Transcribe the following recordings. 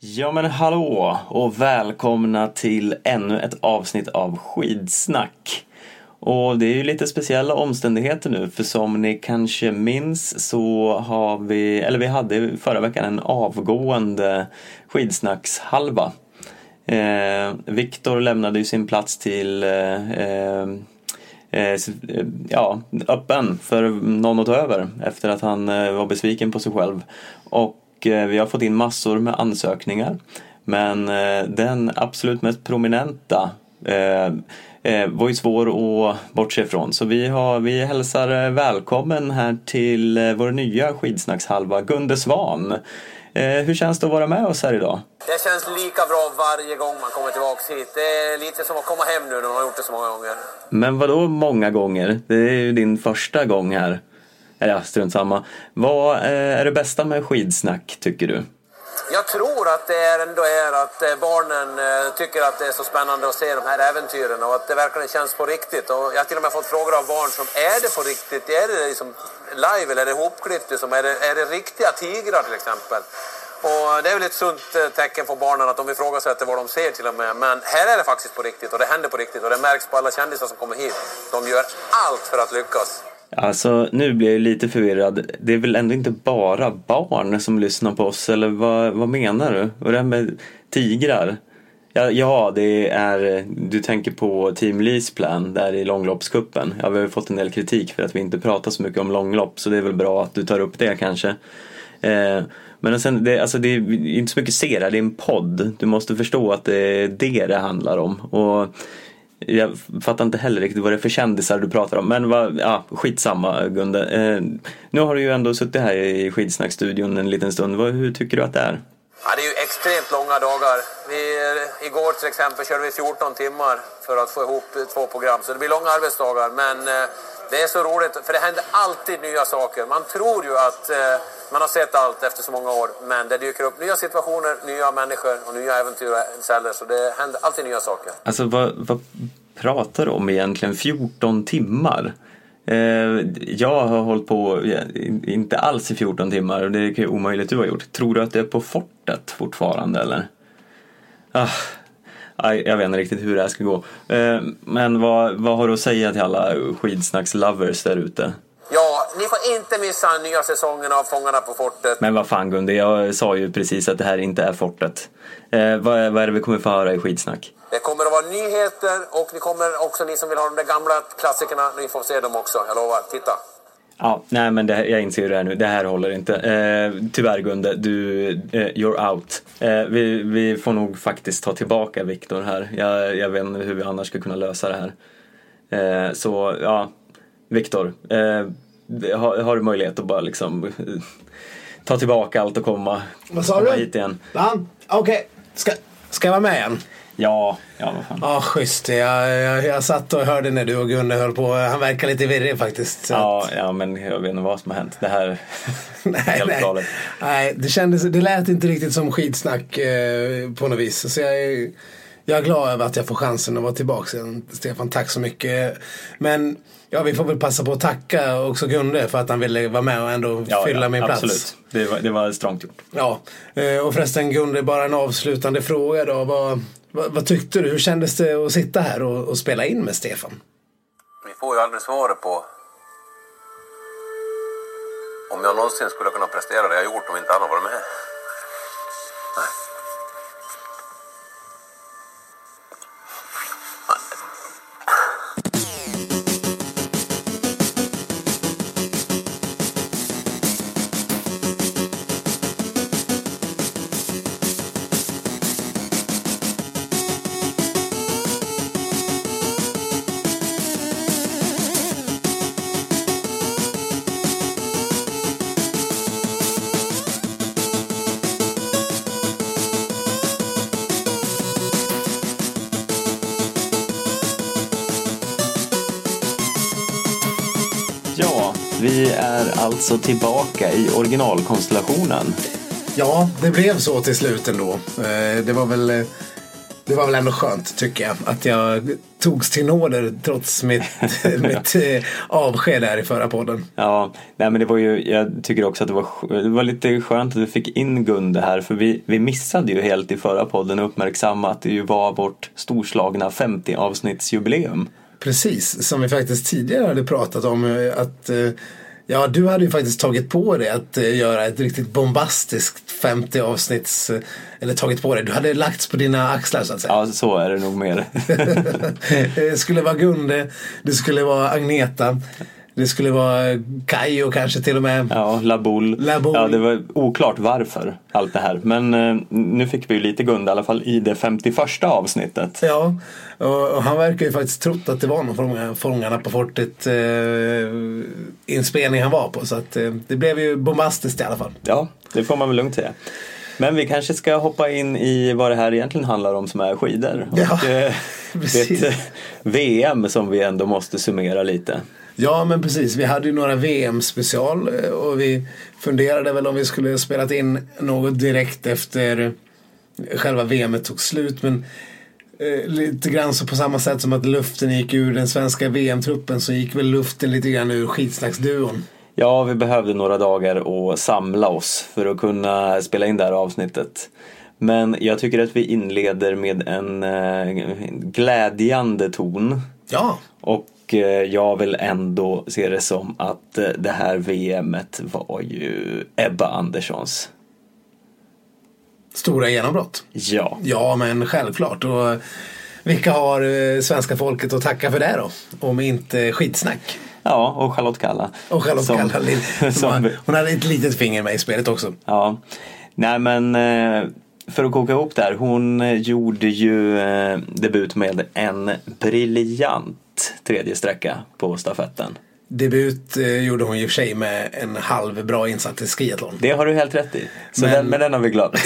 Ja men hallå och välkomna till ännu ett avsnitt av Skidsnack. Och det är ju lite speciella omständigheter nu för som ni kanske minns så har vi, eller vi hade förra veckan en avgående skidsnackshalva. Eh, Viktor lämnade ju sin plats till eh, eh, eh, eh ja, öppen för någon att ta över efter att han eh, var besviken på sig själv. Och Eh, vi har fått in massor med ansökningar. Men eh, den absolut mest prominenta eh, var ju svår att bortse ifrån. Så vi, har, vi hälsar välkommen här till vår nya skidsnackshalva Gunde Svan. Hur känns det att vara med oss här idag? Det känns lika bra varje gång man kommer tillbaka hit. Det är lite som att komma hem nu när man har gjort det så många gånger. Men vad då många gånger? Det är ju din första gång här. Eller ja, strunt samma. Vad eh, är det bästa med skidsnack tycker du? Jag tror att det ändå är att eh, barnen eh, tycker att det är så spännande att se de här äventyren och att det verkligen känns på riktigt. Och jag har till och med fått frågor av barn som är det på riktigt? Är det liksom live eller är det ihopklippt? Liksom? Är, det, är det riktiga tigrar till exempel? Och det är väl ett sunt tecken på barnen att de ifrågasätter vad de ser till och med. Men här är det faktiskt på riktigt och det händer på riktigt och det märks på alla kändisar som kommer hit. De gör allt för att lyckas. Alltså nu blir jag lite förvirrad. Det är väl ändå inte bara barn som lyssnar på oss eller vad, vad menar du? Och det här med tigrar? Ja, ja, det är, du tänker på Team Lees plan där i långloppskuppen. Ja, vi har ju fått en del kritik för att vi inte pratar så mycket om långlopp så det är väl bra att du tar upp det kanske. Eh, men sen, det, alltså det är inte så mycket serier, det är en podd. Du måste förstå att det är det det handlar om. Och jag fattar inte heller riktigt vad det är för kändisar du pratar om. Men va, ja, skitsamma Gunde. Eh, nu har du ju ändå suttit här i skidsnackstudion en liten stund. Vad, hur tycker du att det är? Ja, det är ju extremt långa dagar. Vi, igår till exempel körde vi 14 timmar för att få ihop två program. Så det blir långa arbetsdagar. Men eh, det är så roligt, för det händer alltid nya saker. Man tror ju att eh, man har sett allt efter så många år, men det dyker upp nya situationer, nya människor och nya äventyr celler. Så det händer alltid nya saker. Alltså vad, vad pratar du om egentligen? 14 timmar? Eh, jag har hållit på, inte alls i 14 timmar och det är omöjligt du har gjort. Tror du att det är på fortet fortfarande eller? Ah, jag vet inte riktigt hur det här ska gå. Eh, men vad, vad har du att säga till alla skidsnacks-lovers där ute? Ja, ni får inte missa nya säsongen av Fångarna på fortet. Men vad fan Gunde, jag sa ju precis att det här inte är fortet. Eh, vad, är, vad är det vi kommer få höra i skidsnack? Det kommer att vara nyheter och ni kommer också, ni som vill ha de där gamla klassikerna, ni får se dem också. Jag lovar, titta. Ja, nej men det, jag inser ju det här nu, det här håller inte. Eh, tyvärr Gunde, du, eh, you're out. Eh, vi, vi får nog faktiskt ta tillbaka Viktor här. Jag, jag vet inte hur vi annars ska kunna lösa det här. Eh, så ja, Viktor, eh, har, har, du möjlighet att bara liksom eh, ta tillbaka allt och komma, Vad sa komma du? hit igen? Okej, okay. ska, ska jag vara med igen? Ja, ja vad fan. Ja, schysst. Jag, jag, jag satt och hörde när du och Gunde höll på. Han verkar lite virrig faktiskt. Ja, att... ja, men jag vet inte vad som har hänt. Det här nej, helt nej. galet. Nej, det kändes, det lät inte riktigt som skitsnack eh, på något vis. Så jag, jag är glad över att jag får chansen att vara tillbaka igen. Stefan, tack så mycket. Men ja, vi får väl passa på att tacka också Gunde för att han ville vara med och ändå ja, fylla ja, min plats. Absolut, det var, det var strångt gjort. Ja, eh, och förresten Gunde, bara en avslutande fråga då. Vad, vad, vad, tyckte du? Hur kändes det att sitta här och, och, spela in med Stefan? Vi får ju aldrig svaret på om jag någonsin skulle kunna prestera det jag gjort om inte han har varit med. Alltså tillbaka i originalkonstellationen. Ja, det blev så till slut ändå. Eh, det var väl... Eh, det var väl ändå skönt tycker jag. Att jag togs till nåder trots mitt, mitt eh, avsked här i förra podden. Ja, nej men det var ju, jag tycker också att det var, det var lite skönt att du fick in Gunde här för vi, vi missade ju helt i förra podden att uppmärksamma att det ju var vårt storslagna 50 avsnittsjubileum. Precis, som vi faktiskt tidigare hade pratat om. att Ja, du hade ju faktiskt tagit på dig att eh, göra ett riktigt bombastiskt 50 avsnitts... eh, Eller tagit på dig, du hade lagts på dina axlar så att säga. Ja, så är det nog mer. det skulle vara Gunde, det skulle vara Agneta, det skulle vara Kajo kanske till och med. Ja, Laboul. Laboul. Ja, det var oklart varför allt det här. Men eh, nu fick vi ju lite Gunde i alla fall i det 51 avsnittet. Ja, och, och han verkar ju faktiskt trott att det var någon Fånga- Fångarna på fortet eh, inspelning han var på. Så att eh, det blev ju bombastiskt i alla fall. Ja, det får man väl lugnt säga. Men vi kanske ska hoppa in i vad det här egentligen handlar om som är skidor. Ja, Och, eh, det eh, VM som vi ändå måste summera lite. Ja men precis, vi hade ju några VM-special eh, och vi funderade väl om vi skulle spelat in något direkt efter själva VMet tog slut. Men eh, lite grann så på samma sätt som att luften gick ur den svenska VM-truppen så gick väl luften lite grann ur skitsnacksduon. Ja, vi behövde några dagar att samla oss för att kunna spela in det här avsnittet. Men jag tycker att vi inleder med en eh, glädjande ton. Ja, Och eh, jag vill ändå se det som att eh, det här VMet var ju Ebba Anderssons. stora genombrott. Ja. Ja men självklart. Och vilka har eh, svenska folket att tacka för det då? Om inte skitsnack. Ja, och Charlotte Kalla. Och Charlotte Som- Kalla. Som som- Hon hade ett litet finger med i spelet också. Ja, nej men för att koka ihop det här. Hon gjorde ju eh, debut med en briljant tredje sträcka på stafetten. Debut eh, gjorde hon och för sig med en halv bra insats i skiathlon. Det har du helt rätt i. Så Men- den, men den har vi glömt.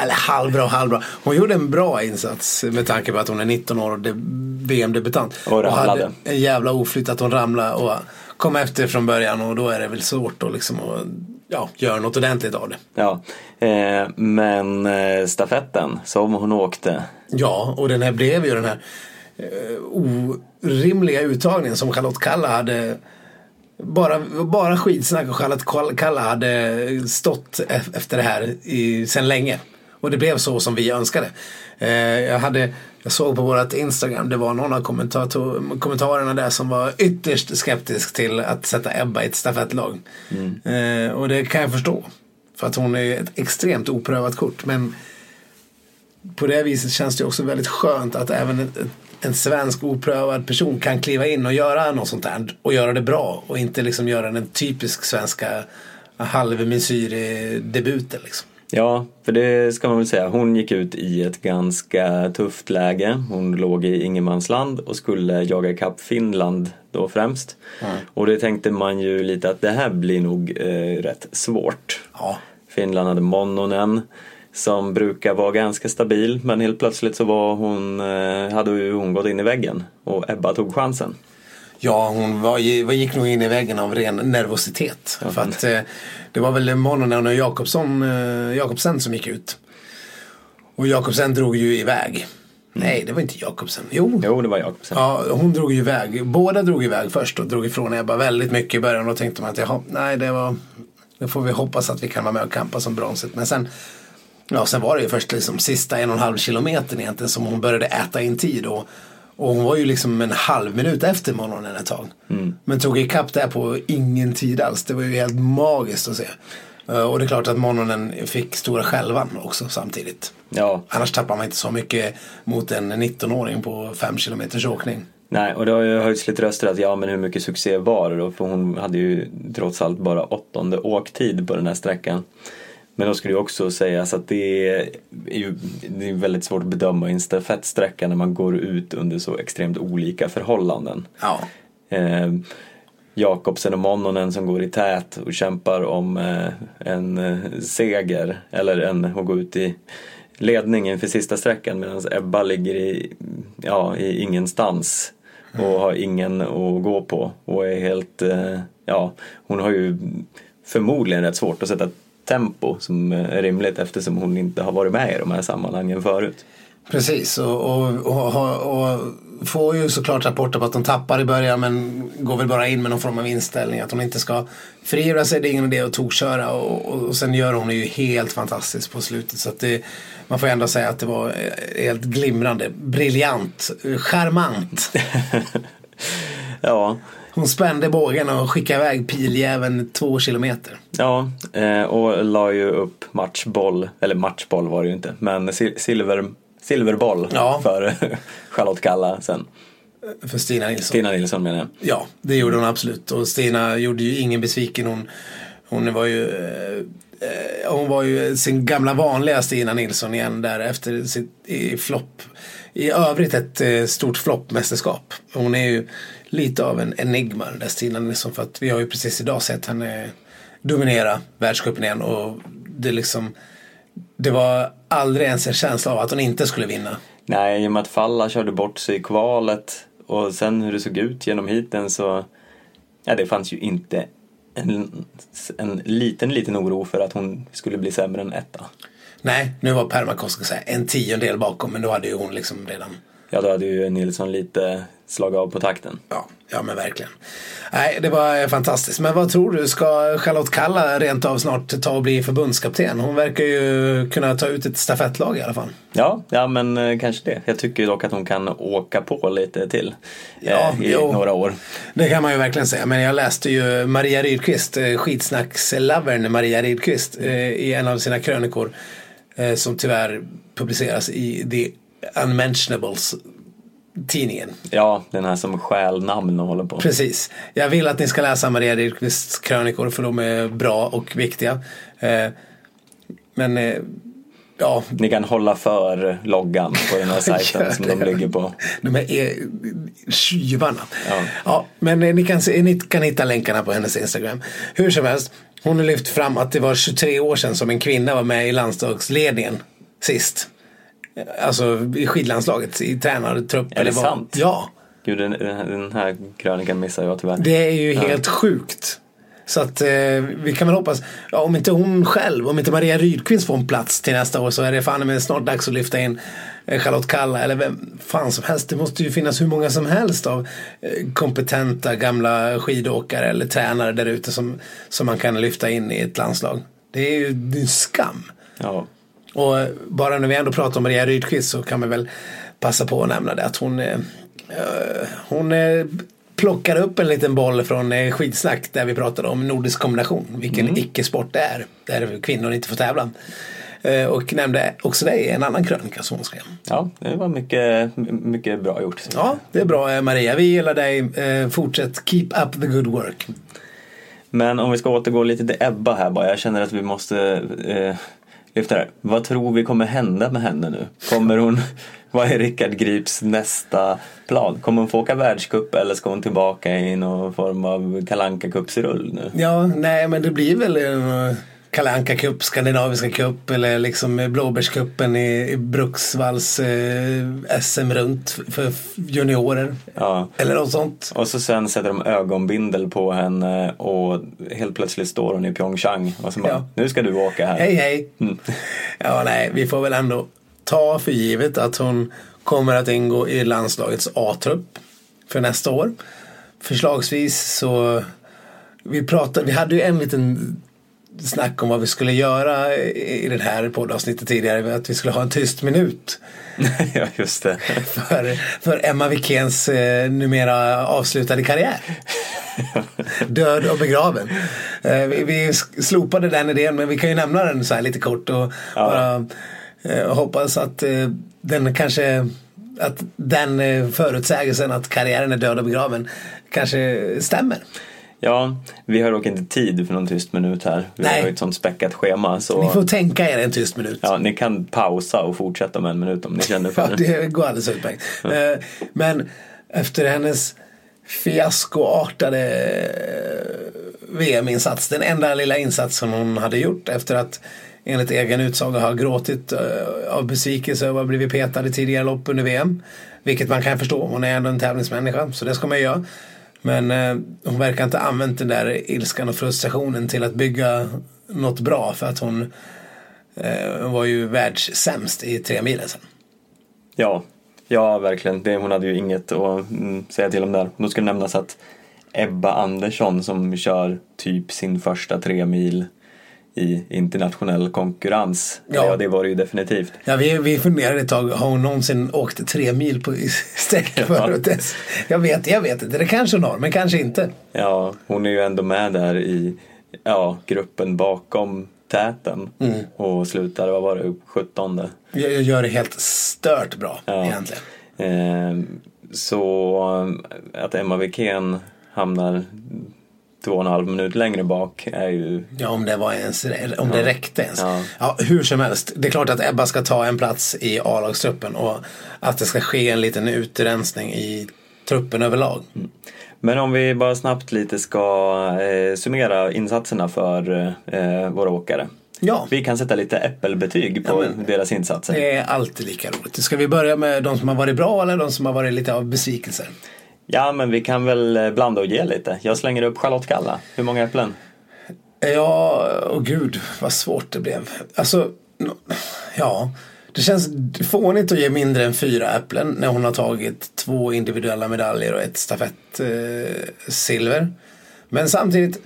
Eller halvbra, halvbra. Hon gjorde en bra insats med tanke på att hon är 19 år och de- VM-debutant. Och ramlade. hade en jävla oflyt att hon ramlade och kom efter från början och då är det väl svårt att liksom att, ja, göra något ordentligt av det. ja, eh, men eh, stafetten som hon åkte. Ja, och den här blev ju den här eh, orimliga uttagningen som Charlotte Kalla hade bara, bara skitsnack och Charlotte Kalla hade stått e- efter det här i, sen länge. Och det blev så som vi önskade. Eh, jag, hade, jag såg på vårt Instagram, det var någon av kommentarerna där som var ytterst skeptisk till att sätta Ebba i ett stafettlag. Eh, och det kan jag förstå. För att hon är ett extremt oprövat kort. Men på det viset känns det också väldigt skönt att även en, en svensk oprövad person kan kliva in och göra något sånt här och göra det bra och inte liksom göra den typisk svenska halvmesyr-debuten liksom. Ja, för det ska man väl säga. Hon gick ut i ett ganska tufft läge. Hon låg i ingenmansland och skulle jaga ikapp Finland då främst. Och det tänkte man ju lite att det här blir nog eh, rätt svårt. Ja. Finland hade Monnonen som brukar vara ganska stabil men helt plötsligt så var hon, eh, hade hon gått in i väggen och Ebba tog chansen. Ja, hon var, var, gick nog in i väggen av ren nervositet. För att eh, det var väl Mononen och Jakobsson, eh, Jakobsen som gick ut. Och Jakobsen drog ju iväg. Nej, det var inte Jakobsen. Jo, Jo, det var Jakobsen. Ja, hon drog ju iväg. Båda drog iväg först och drog ifrån Ebba väldigt mycket i början. Och tänkte man att jaha, nej det var... Nu får vi hoppas att vi kan vara med och kampa som bronset. Men sen, ja, sen var det ju först liksom sista en och en halv kilometern egentligen som hon började äta in tid. Och, och hon var ju liksom en halv minut efter morgonen ett tag. Men tog ikapp där på ingen tid alls. Det var ju helt magiskt att se. Eh, Och det är klart att morgonen fick stora skälvan också samtidigt. Ja, Annars tappar man inte så mycket mot en 19-åring på fem kilometers åkning. Nej, och det har ju höjts lite röster att ja men hur mycket succé var det då? För hon hade ju trots allt bara åttonde åktid på den här sträckan. Men då skulle ju också sägas att det är ju det är väldigt svårt att bedöma i en stafettsträcka när man går ut under så extremt olika förhållanden. Ja. Eh, Jakobsen och Monnonen som går i tät och kämpar om eh, en eh, seger eller en, att gå ut i ledning inför sista sträckan medan Ebba ligger i, ja, i ingenstans och har ingen att gå på och är helt, eh, ja, hon har ju förmodligen rätt svårt att sätta tempo som är rimligt eftersom hon inte har varit med i de här sammanhangen förut. Precis, och, och, och, och, får ju såklart rapporter på att hon tappar i början men går väl bara in med någon form av inställning att hon inte ska frigöra sig. Det är ingen idé att tokköra och, och, och sen gör hon det ju helt fantastiskt på slutet. Så att det, man får ändå säga att det var helt glimrande, briljant, charmant. ja. Hon spände bågen och skickade iväg piljäveln två kilometer. Ja, eh, och la ju upp matchboll, eller matchboll var det ju inte, men silver, silverboll Ja. för Charlotte Kalla sen. För Stina Nilsson. Stina Nilsson menar jag. Ja, det gjorde hon absolut. Och Stina gjorde ju ingen besviken. Hon, hon var ju eh, eh, hon var ju sin gamla vanliga Stina Nilsson igen där efter sitt i flopp. I övrigt ett eh, stort floppmästerskap. Hon är ju lite av en enigma den där Stina Nilsson. För att vi har ju precis idag sett henne dominera världscupen igen. Och det liksom det var aldrig ens en känsla av att hon inte skulle vinna. Nej, i och med att Falla körde bort sig i kvalet och sen hur det såg ut genom hiten så ja, det fanns ju inte en, en liten, liten oro för att hon skulle bli sämre än etta. Nej, nu var här, en tiondel bakom men då hade ju hon liksom redan Ja, då hade ju Nilsson lite slagit av på takten. Ja, ja men verkligen. Nej, det var fantastiskt. Men vad tror du, ska Charlotte Kalla rent av snart ta och bli förbundskapten? Hon verkar ju kunna ta ut ett stafettlag i alla fall. Ja, ja men eh, kanske det. Jag tycker dock att hon kan åka på lite till eh, Ja, i jo. några år. Det kan man ju verkligen säga. Men jag läste ju Maria Rydqvist, eh, skitsnackslovern Maria Rydqvist, eh, i en av sina krönikor. eh, Som tyvärr publiceras i The Unmentionables tidningen. Ja, den här som stjäl namn och håller på. Precis. Jag vill att ni ska läsa Maria Rydqvists krönikor för de är bra och viktiga. Eh, Men eh, ja, Ni kan hålla för loggan på den här sajten som de ligger på. de är eh, tjuvarna. Ja. Ja, men ni kan, ni kan hitta länkarna på hennes Instagram. Hur som helst, hon har lyft fram att det var 23 år sedan som en kvinna var med i landslagsledningen sist. Alltså i skidlandslaget, i tränartrupp. Är det eller vad- sant? Ja. Gud, den, den här krönikan missar jag tyvärr. Det är ju helt sjukt. Så att eh, vi kan väl hoppas, ja, om inte hon själv, om inte Maria Rydqvist får en plats till nästa år så är det fan med snart dags att lyfta in eh, Charlotte Kalla eller vem fan som helst. Det måste ju finnas hur många som helst av eh, kompetenta gamla skidåkare eller tränare där ute som, som man kan lyfta in i ett landslag. Det är ju det är en skam. Ja. Och bara när vi ändå pratar om Maria Rydqvist så kan man väl passa på att nämna det att hon, eh, eh, hon eh, plockade upp en liten boll från eh, skidsnack där vi pratade om nordisk kombination. Vilken icke-sport det är. Där kvinnor inte får tävla. Eh, och nämnde också det i en annan krönika som hon skrev. ja, det var mycket, mycket bra gjort. Ja, det är bra Maria. Vi gillar dig. Fortsätt keep up the good work. Men om vi ska återgå lite till Ebba här bara. Jag känner att vi måste eh, efter det. Vad tror vi kommer hända med henne nu? Kommer hon, vad är Rickard Grips nästa plan? Kommer hon få åka världscup eller ska hon tillbaka i någon form av kalanka cupsrull nu? Ja, nej men det blir väl en eh, Kalle Anka Cup, Skandinaviska Cup eller liksom Blåbärscupen i, i Bruksvalls eh, SM runt för juniorer. Ja. Eller något sånt. Och så sen sätter de ögonbindel på henne och helt plötsligt står hon i Pyeongchang och så bara, Ja. nu ska du åka här. Hej hej. Mm. Ja, nej, vi får väl ändå ta för givet att hon kommer att ingå i landslagets A-trupp för nästa år. Förslagsvis så vi pratade, vi hade ju en liten snack om vad vi skulle göra i det här poddavsnittet tidigare. Att vi skulle ha en tyst minut ja, just det. för, för Emma Wikens eh, numera avslutade karriär. Död och begraven. Eh, vi, vi slopade den idén men vi kan ju nämna den så här lite kort och Ja. bara eh, hoppas att eh, den kanske att den eh, förutsägelsen att karriären är död och begraven kanske stämmer. Ja, vi har dock inte tid för någon tyst minut här. Vi Nej. har ju ett sånt späckat schema så Ni får tänka er en tyst minut. ja, ni kan pausa och fortsätta med en minut om ni känner för Ja, det. det går alldeles utmärkt. Eh, Men efter hennes fiaskoartade eh, VM-insats, den enda lilla insats som hon hade gjort efter att enligt egen utsaga ha gråtit eh, av besvikelse över att ha blivit petad i tidigare lopp under VM. Vilket man kan förstå, hon är ändå en tävlingsmänniska så det ska man göra. Men eh, hon verkar inte ha använt den där ilskan och frustrationen till att bygga något bra för att hon eh, var ju världssämst i tre milen sen. Ja, ja verkligen. Det, hon hade ju inget att mm, säga till om där. Då ska det nämnas att Ebba Andersson som kör typ sin första tre mil i internationell konkurrens. Ja, Ja. det var det ju definitivt. Ja, vi, vi funderade ett tag, har hon någonsin åkt tre mil på sträck Ja. förut? Jag vet, jag vet inte. Det kanske hon har, men kanske inte. Ja, hon är ju ändå med där i ja, gruppen bakom täten Mm. och slutar, vad var det, 17 Jag, jag gör det helt stört bra Ja. egentligen. eh, Så att Emma Wikén hamnar två och en halv minut längre bak är ju Ja, om det var ens, om det räckte ens. Ja. Ja. hur som helst. Det är klart att Ebba ska ta en plats i A-lagstruppen och att det ska ske en liten utrensning i truppen överlag. Men om vi bara snabbt lite ska eh, summera insatserna för eh, våra åkare. Ja, Vi kan sätta lite äppelbetyg på Ja, deras insatser. det är alltid lika roligt. Ska vi börja med de som har varit bra eller de som har varit lite av besvikelser? Ja, men vi kan väl eh, blanda och ge lite. Jag slänger upp Charlotte Kalla. Hur många äpplen? Ja, oh gud vad svårt det blev. Alltså, ja. Det känns fånigt att ge mindre än fyra äpplen när hon har tagit två individuella medaljer och ett stafettsilver. Eh. Men samtidigt,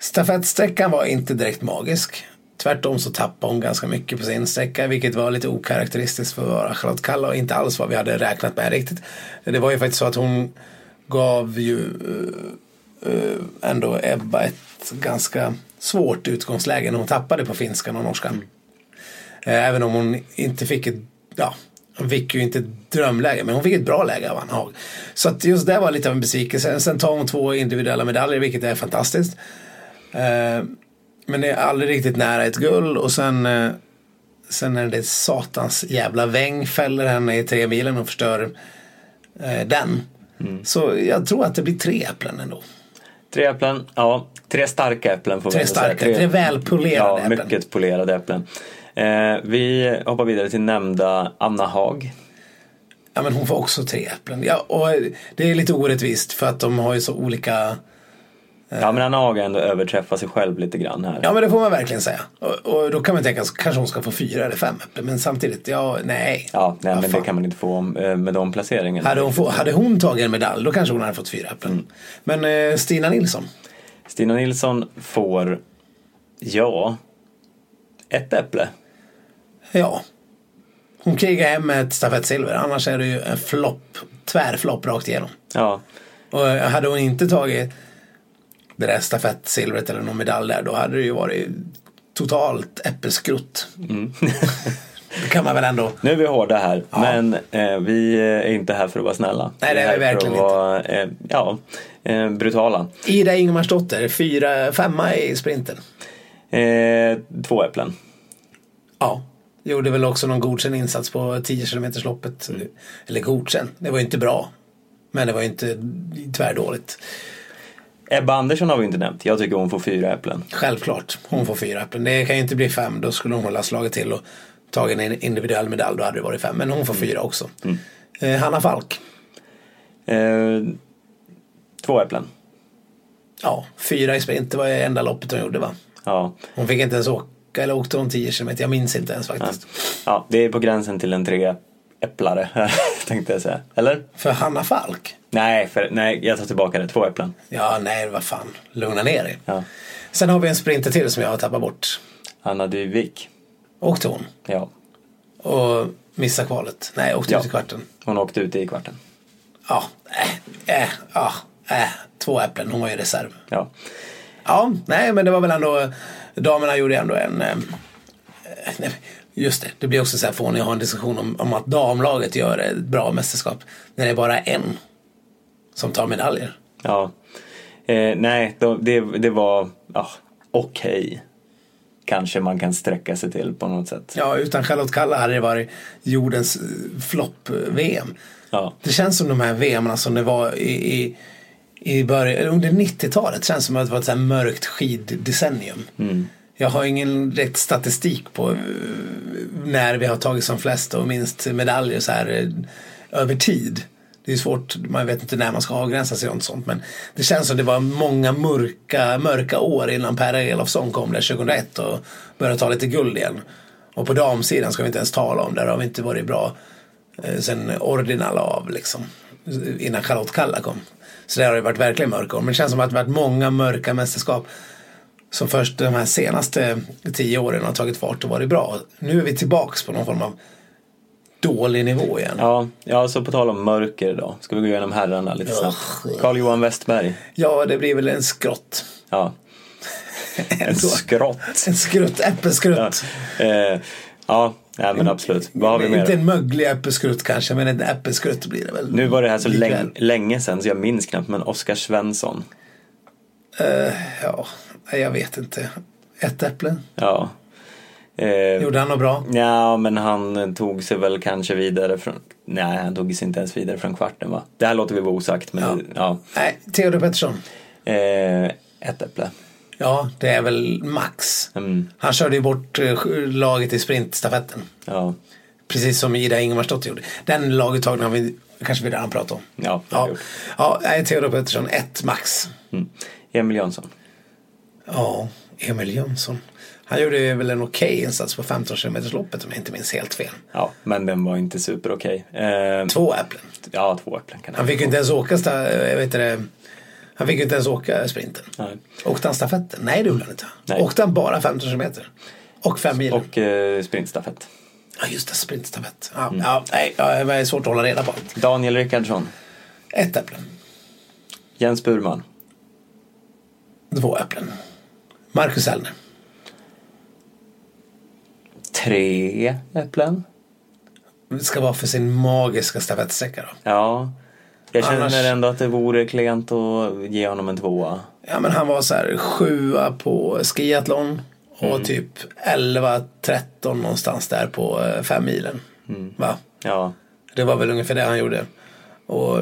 stafettsträckan var inte direkt magisk. Tvärtom så tappade hon ganska mycket på sin sträcka vilket var lite okaraktäristiskt för att Charlotte Kalla och inte alls vad vi hade räknat med riktigt. Det var ju faktiskt så att hon gav ju eh, eh, ändå Ebba ett ganska svårt utgångsläge när hon tappade på finskan och norskan. Eh, även om hon inte fick ett, ja, hon fick ju inte ett drömläge, men hon fick ett bra läge av Anna Haag. Så att just det var lite av en besvikelse. Sen tar hon två individuella medaljer, vilket är fantastiskt. Men det är aldrig riktigt nära ett guld och sen eh, Sen är det satans jävla väng fäller henne i tre milen och förstör eh, den. Så jag tror att det blir tre äpplen ändå. Tre äpplen, ja. Tre starka äpplen får Tre ändå säga. starka, tre välpolerade ja, äpplen. mycket polerade äpplen. Eh, vi hoppar vidare till nämnda Anna Haag. Ja men hon får också tre äpplen. Ja, och det är lite orättvist för att de har ju så olika Ja, men Haag har ändå överträffat sig själv lite grann här. Ja men det får man verkligen säga. Och, och då kan man tänka så kanske hon ska få fyra eller fem äpplen. Men samtidigt, ja nej. Ja, nej, men fan. det kan man inte få eh, med de placeringarna. Hade hon, få, hade hon tagit en medalj då kanske hon hade fått fyra äpplen. Mm. Men eh, Stina Nilsson. Stina Nilsson får, ja, ett äpple. Ja. Hon krigar hem med ett stafettsilver. Annars är det ju en flopp. Tvärflopp rakt igenom. Ja, Och eh, hade hon inte tagit det där stafettsilvret eller någon medalj där. Då hade det ju varit totalt äppelskrutt. Mm. det kan man väl ändå. nu är vi hårda här, Ja. men eh, vi är inte här för att vara snälla. Nej, det är vi verkligen för att vara, eh, ja, eh, brutala. Ida Ingemarsdotter, fyra, femma i sprinten. Eh, två äpplen. Ja. Gjorde väl också någon godkänd insats på 10 km loppet. Eller godkänd, det var ju inte bra. Men det var ju inte tvärdåligt. Ebba Andersson har vi inte nämnt. Jag tycker hon får fyra äpplen. Självklart, hon får fyra äpplen. Det kan ju inte bli fem, då skulle hon ha slagit till och tagit en individuell medalj, då hade det varit fem. Men hon får fyra också. Eh, Hanna Falk, Eh, två äpplen. ja, fyra i sprint, det var ju enda loppet hon gjorde va? Ja. Hon fick inte ens åka, eller åkte hon 10 km? Jag minns inte ens faktiskt. ja, det är på gränsen till en tre äpplare, tänkte jag säga. Eller? För Hanna Falk? Nej, för, nej, jag tar tillbaka det. Två äpplen. Ja, nej, vad fan. Lugna ner dig. Ja. Sen har vi en sprinter till som jag har tappat bort. Anna Dyvik. Åkte hon? Ja. Och missade kvalet? Nej, åkte Ja. ut i kvarten. Hon åkte ut i kvarten. Ja, äh, äh, ja, äh, två äpplen. Hon var ju reserv. Ja. Ja, nej, men det var väl ändå, damerna gjorde ändå en, eh, nej, just det, det blir också så här fånigt att ha en diskussion om, om att damlaget gör ett bra mästerskap. När det är bara en som tar medaljer. ja. Eh, nej, det, det var ja, okej. Kanske man kan sträcka sig till på något sätt. Ja, utan Charlotte Kalla hade det varit jordens eh, flopp-VM. Ja. Det känns som de här VM som det var i, i, i början, under 90-talet. känns som att det var ett så mörkt skiddecennium. Jag har ingen rätt statistik på eh, när vi har tagit som flest och minst medaljer så här eh, över tid. Det är svårt, man vet inte när man ska avgränsa sig och sånt. Men det känns som det var många mörka, mörka år innan Per Elofsson kom där 2001 och började ta lite guld igen. Och på damsidan ska vi inte ens tala om, där har vi inte varit bra eh, sen Ordinal av liksom. Innan Charlotte Kalla kom. Så där har det varit verkligen mörka år. Men det känns som att det varit många mörka mästerskap. Som först de här senaste tio åren har tagit fart och varit bra. Nu är vi tillbaks på någon form av dålig nivå igen. Ja, ja, så på tal om mörker då. Ska vi gå igenom herrarna lite snabbt? Ugh. Carl-Johan Westberg. Ja, det blir väl en skrott. Ja. En skrott. En skrutt, äppelskrutt. Ja, eh, ja nej, men absolut. Vad har vi Inte mer? en möglig äppelskrutt kanske, men en äppelskrutt blir det väl. Nu var det här så länge, länge sedan så jag minns knappt, men Oskar Svensson. Ja, nej, jag vet inte. Ett äpple. Ja. Eh, Gjorde han något bra? Ja, men han tog sig väl kanske vidare från... Nej, han tog sig inte ens vidare från kvarten va? Det här låter vi vara osagt, men Ja. ja. Nej, Theodor Pettersson. Eh, ett äpple. Ja, det är väl max. Mm, Han körde ju bort eh, laget i sprintstafetten. ja, Precis som Ida Ingemarsdotter gjorde. Den laguttagningen har vi kanske vi redan pratat om. ja, Ja, ja nej, Theodor Pettersson, ett max. Mm. Emil Jönsson. Ja, Emil Jönsson. Han gjorde väl en okej insats på 15 km loppet om jag inte minns helt fel. Ja, men den var inte super okej. Eh, Två äpplen. ja, två äpplen kan Han fick ju inte ens åka, jag vet inte, det, han fick ju inte ens åka sprinten. Nej. Åkte han stafetten? Nej det gjorde han inte. Nej. Åkte han bara 15 km? Och fem mil? Och eh, sprintstafett. Ja just det, sprintstafett. Ja, ja, nej, det är svårt att hålla reda på. Daniel Rickardsson. Ett äpple. Jens Burman. Två äpplen. MarcusEllner. Tre äpplen. Det ska vara för sin magiska stafettsträcka då. Ja. Jag känner Annars- ändå att det vore klent att ge honom en tvåa. Ja men han var så här sjua på skiathlon. Och typ 11-13 någonstans där på eh, fem milen. Va? Ja, Det var väl ungefär det han gjorde. Och,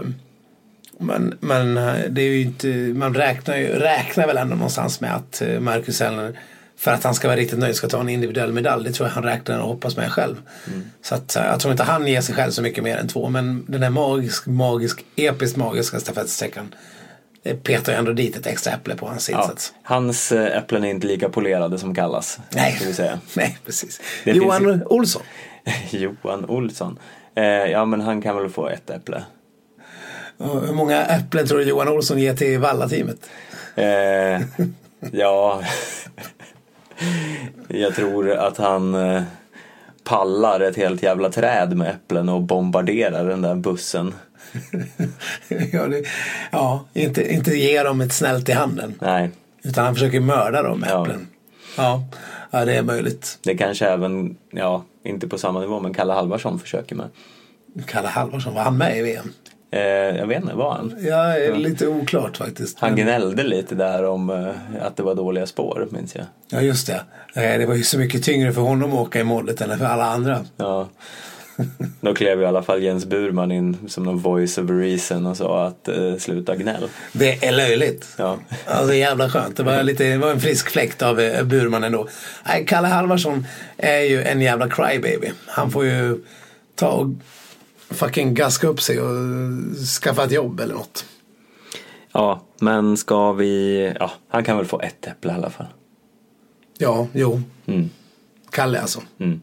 men, men eh, det är ju inte, man räknar, ju, räknar väl ändå någonstans med att eh, Marcus Hellner för att han ska vara riktigt nöjd ska ta en individuell medalj. Det tror jag han räknar och hoppas med själv. Så att, eh, jag tror inte han ger sig själv så mycket mer än två. Men den här magisk, magisk, episkt magiska stafettsträckan det petar ju ändå dit ett extra äpple på hans ja. insats. Hans eh, äpplen är inte lika polerade som kallas. Nej. Nej, precis. Det Johan finns Olsson. Johan Olsson. Eh, ja, men han kan väl få ett äpple. Och Hur många äpplen tror du Johan Olsson ger till Valla-teamet? Eh, ja, jag tror att han eh, pallar ett helt jävla träd med äpplen och bombarderar den där bussen. ja, det, ja inte, inte ge dem ett snällt i handen. Nej, Utan han försöker mörda dem med Ja. äpplen. Ja. ja, det är möjligt. det kanske även, ja, inte på samma nivå, men Kalle Halvarsson försöker med. Kalle Halvarsson, var han med i VM? Eh, jag vet inte, var han? Ja, lite oklart faktiskt. Han gnällde lite där om eh, att det var dåliga spår, minns jag. Ja, just det. Eh, Det var ju så mycket tyngre för honom att åka i målet än för alla andra. Ja. Då klev i alla fall Jens Burman in som någon voice of reason och sa att eh, sluta gnäll. Det är löjligt. Ja. Alltså jävla skönt. Det var, lite, det var en frisk fläkt av eh, Burman ändå. Nej, Kalle Halvarsson är ju en jävla crybaby. Han får ju ta och fucking gaska upp sig och skaffa ett jobb eller något. ja, men ska vi... Ja, han kan väl få ett äpple i alla fall. Ja, jo. Mm. Kalle alltså. Mm.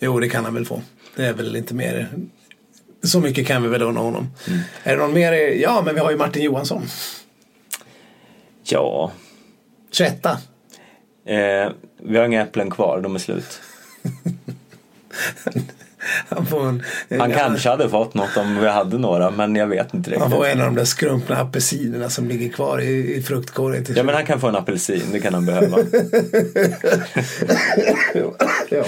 Jo, det kan han väl få. Det är väl inte mer. Så mycket kan vi väl unna honom. Mm. Är det någon mer? Ja, men vi har ju Martin Johansson. Ja, 21 eh, vi har inga äpplen kvar, de är slut. Han får en, Han ja, kanske hade fått något om vi hade några, men jag vet inte Han får riktigt. en av de där skrumpna apelsinerna som ligger kvar i, i fruktkorgen Ja, men han kan få en apelsin, det kan han behöva. ja.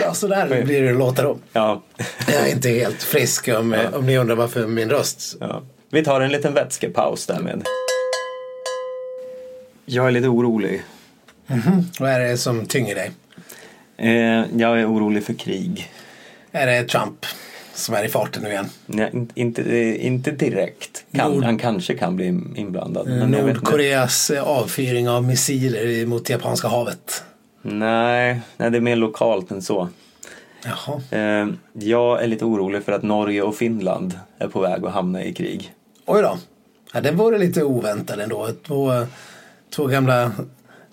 ja, så där blir det låta då. Ja, Jag är inte helt frisk om, om ni undrar varför min röst. ja. Vi tar en liten vätskepaus därmed. Jag är lite orolig. Vad är det som tynger dig? Eh, jag är orolig för krig. Är det Trump som är i farten nu igen? Nej, in- inte, eh, inte direkt. Kan, Nord- Han kanske kan bli inblandad. Inte. Nordkoreas eh, avfyring av missiler mot Japanska havet. Nej, nej, det är mer lokalt än så. Jaha. Eh, jag är lite orolig för att Norge och Finland är på väg att hamna i krig. Oj då. Ja, det vore lite oväntat ändå. Två, två gamla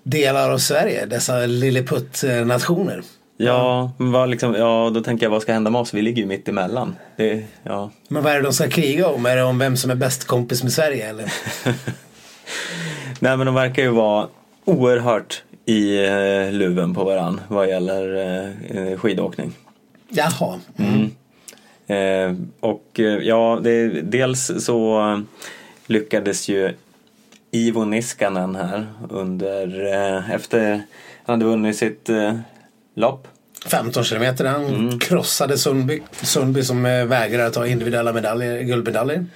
delar av Sverige, dessa lilleputt-nationer. Ja, men liksom, ja, då tänker jag vad ska hända med oss? Vi ligger ju mitt emellan. Det, ja. Men vad är det de ska kriga om? Är det om vem som är bäst kompis med Sverige eller? Nej men de verkar ju vara oerhört i eh, luven på varann vad gäller eh, skidåkning. Jaha. Mm. Eh, och eh, ja, det, dels så lyckades ju Ivo Niskanen här under, eh, efter han hade vunnit sitt eh, lopp. 15 kilometer. Han mm. krossade Sundby. Sundby som eh, vägrar ta individuella medaljer, guldmedaljer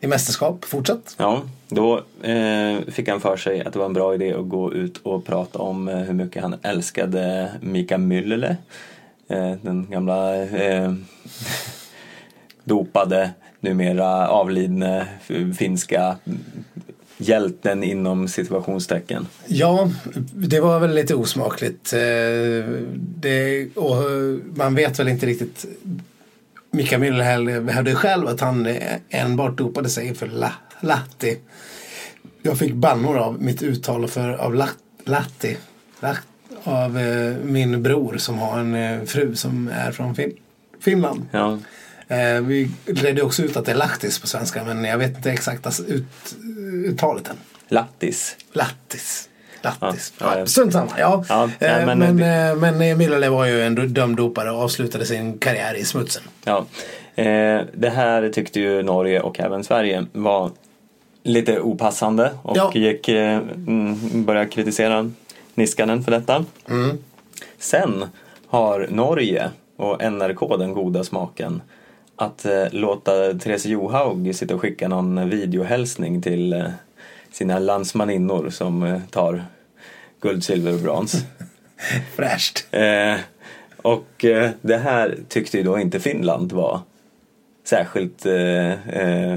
i mästerskap. Fortsatt. Ja, då eh, fick han för sig att det var en bra idé att gå ut och prata om eh, hur mycket han älskade Mika Myllylä. Eh, den gamla eh, dopade, numera avlidne finska hjälten inom situationstecken. Ja, det var väl lite osmakligt. Eh, det, och man vet väl inte riktigt. Mika Myllhäll hävdade själv att han enbart dopade sig för la, Latti. Jag fick bannor av mitt uttal för, av la, Latti. av eh, min bror som har en eh, fru som är från fin, Finland. Ja. Eh, vi redde också ut att det är Lahtis på svenska men jag vet inte exakt ut, uttalet än. Lattis. Lattis. Lattis. Ja, ja, Strunt samma. Ja. ja eh, men men, det... men Millele var ju en dömd dopare och avslutade sin karriär i smutsen. Ja. Eh, det här tyckte ju Norge och även Sverige var lite opassande och ja. gick, eh, mm, började kritisera Niskanen för detta. Mm. Sen har Norge och NRK den goda smaken att eh, låta Therese Johaug sitta och skicka någon videohälsning till eh, sina landsmaninnor som eh, tar guld, silver och brons. Fräscht. Eh, och eh, det här tyckte ju då inte Finland var särskilt eh,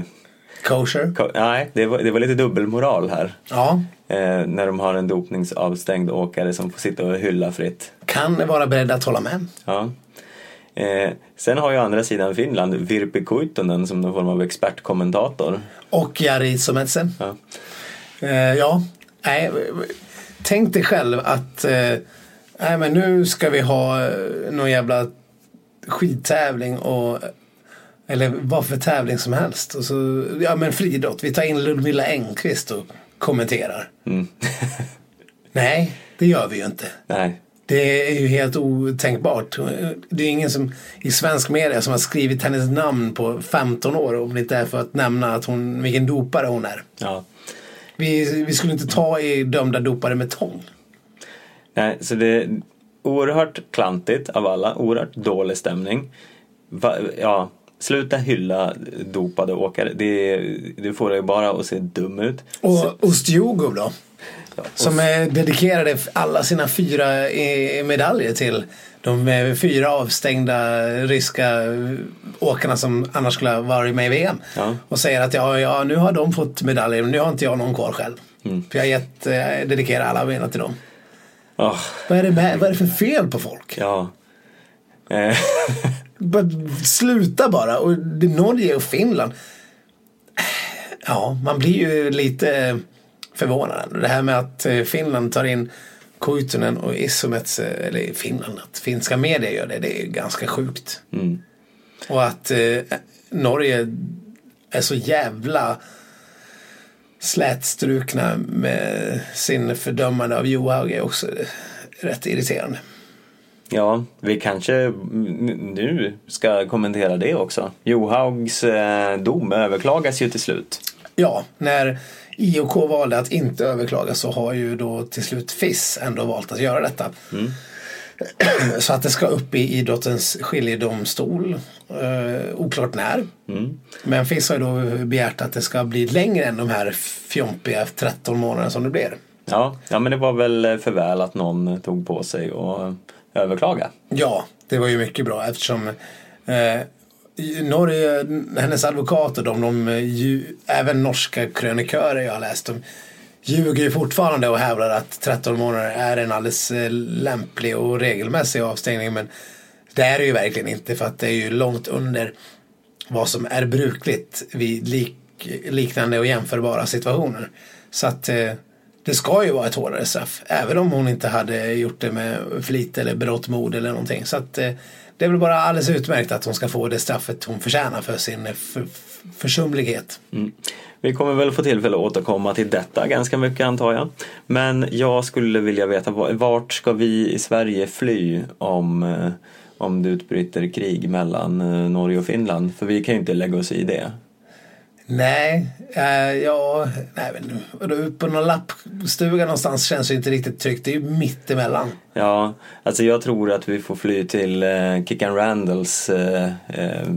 Kosher? Ko nej, det var, det var lite dubbelmoral här. Ja. Eh, när de har en dopningsavstängd åkare som får sitta och hylla fritt. Kan vara beredd att hålla med. Ja. Eh, sen har ju andra sidan Finland Virpi Kuitunen som någon form av expertkommentator. Och Jari Sometsen. Ja. Eh, ja, nej, tänk dig själv att eh, nej, men nu ska vi ha eh, någon jävla skidtävling och eller vad för tävling som helst. Och så, ja men friidrott, vi tar in Ludmilla Engqvist och kommenterar. Mm. nej, det gör vi ju inte. Nej. Det är ju helt otänkbart. Det är ingen som i svensk media som har skrivit hennes namn på 15 år om det inte är för att nämna att hon, vilken dopare hon är. Ja. Vi, vi skulle inte ta i dömda dopare med tång. Nej, så det är oerhört klantigt av alla, oerhört dålig stämning. Va, ja, sluta hylla dopade åkare. Det, det får dig bara att se dum ut. Och Ustjugov då? Som dedikerade alla sina fyra medaljer till de fyra avstängda ryska åkarna som annars skulle ha varit med i VM. Ja. Och säger att ja, ja, nu har de fått medaljer, men nu har inte jag någon kvar själv. Mm. För jag har gett, eh, dedikerar alla mina till dem. Oh. Vad, är det med, vad är det för fel på folk? Ja. Eh. Sluta bara. Och Norge och Finland. Ja, man blir ju lite förvånande. Det här med att eh, Finland tar in Kuitunen och Isomets, eller Finland, att finska medier gör det, det är ganska sjukt. Mm. Och att eh, Norge är så jävla slätstrukna med sin fördömande av Johaug är också rätt irriterande. Ja, vi kanske nu ska kommentera det också. Johaugs eh, dom överklagas ju till slut. Ja, när IOK valde att inte överklaga så har ju då till slut FIS ändå valt att göra detta. Mm. Så att det ska upp i idrottens skiljedomstol. Uh, oklart när. Mm. Men FIS har ju då begärt att det ska bli längre än de här fjompiga 13 månaderna som det blir. Ja, ja, men det var väl för väl att någon tog på sig och överklaga. Ja, det var ju mycket bra eftersom eh, Norge, hennes advokater, de, de, ju, även norska krönikörer jag har läst, de ljuger ju fortfarande och hävdar att 13 månader är en alldeles eh, lämplig och regelmässig avstängning. Men det är det ju verkligen inte för att det är ju långt under vad som är brukligt vid lik, liknande och jämförbara situationer. Så att eh, det ska ju vara ett hårdare straff. Även om hon inte hade gjort det med flit eller brott mod eller någonting. Så att eh, det är väl bara alldeles utmärkt att hon ska få det straffet hon förtjänar för sin eh, för, försumlighet. Mm. Vi kommer väl få tillfälle att återkomma till detta ganska mycket antar jag. Men jag skulle vilja veta vart ska vi i Sverige fly om, eh, om det utbryter krig mellan Norge och Finland? För vi kan ju inte lägga oss i det. Nej, äh, ja, nej men på någon lappstuga någonstans känns det inte riktigt tryggt. Det är ju mitt emellan. Ja, alltså jag tror att vi får fly till eh, Kickan Randalls eh, eh,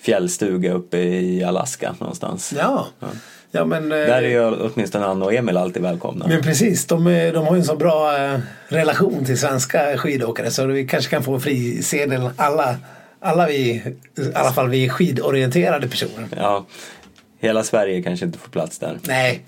fjällstuga uppe i Alaska någonstans. Ja. ja. Ja, men, eh, Där är ju åtminstone Anna och Emil alltid välkomna. Men precis, de, de har ju en så bra eh, relation till svenska skidåkare så vi kanske kan få frisedel alla, alla vi, i alla fall vi skidorienterade personer. Ja, hela Sverige kanske inte får plats där. Nej,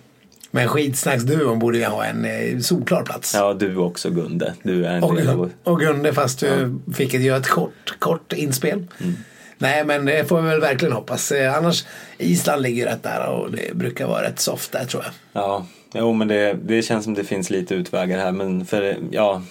men skidsnacksduon borde ju ha en eh, solklar plats. Ja, du också Gunde. Du är en och, del och Gunde fast du ja. fick göra ett kort, kort inspel. Mm. Nej men det får vi väl verkligen hoppas. Eh, annars Island ligger rätt nära och det brukar vara rätt soft där tror jag. Ja, jo men det, det känns som det finns lite utvägar här men för ja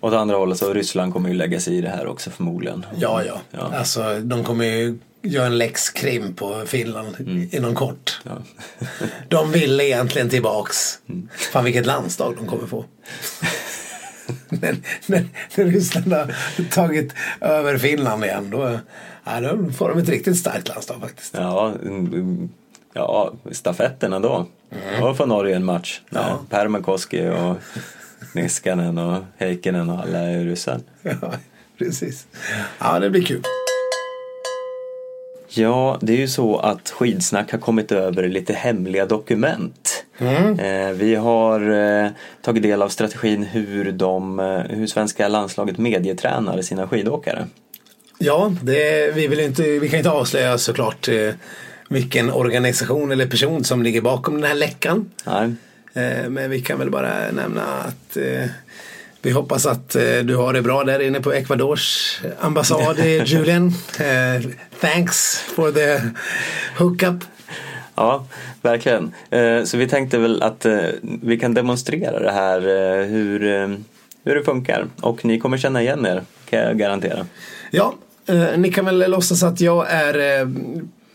åt andra hållet så Ryssland kommer ju lägga sig i det här också förmodligen. Ja, ja. ja. Alltså de kommer ju göra en lex krim på Finland mm. inom kort. Ja. de vill egentligen tillbaks. Mm. Fan vilket landslag de kommer få. när, när, när Ryssland har tagit över Finland igen då, ja, då får de ett riktigt starkt landslag faktiskt. Ja, ja stafetterna då. Mm. Då får Norge en match. Ja. Permakoski och Niskanen och Heikkinen och alla är ryssar. Ja, precis. Ja, det blir kul. Ja, det är ju så att Skidsnack har kommit över lite hemliga dokument. Mm. Eh, vi har eh, tagit del av strategin hur, de, eh, hur svenska landslaget medietränar sina skidåkare. Ja, det, vi, vill inte, vi kan inte avslöja såklart vilken organisation eller person som ligger bakom den här läckan. Nej. Men vi kan väl bara nämna att vi hoppas att du har det bra där inne på Ecuadors ambassad, Julian. Thanks for the hookup. Ja, verkligen. Eh, så vi tänkte väl att eh, vi kan demonstrera det här eh, hur, hur det funkar. Och ni kommer känna igen er, kan jag garantera. Ja, ni kan väl låtsas att jag är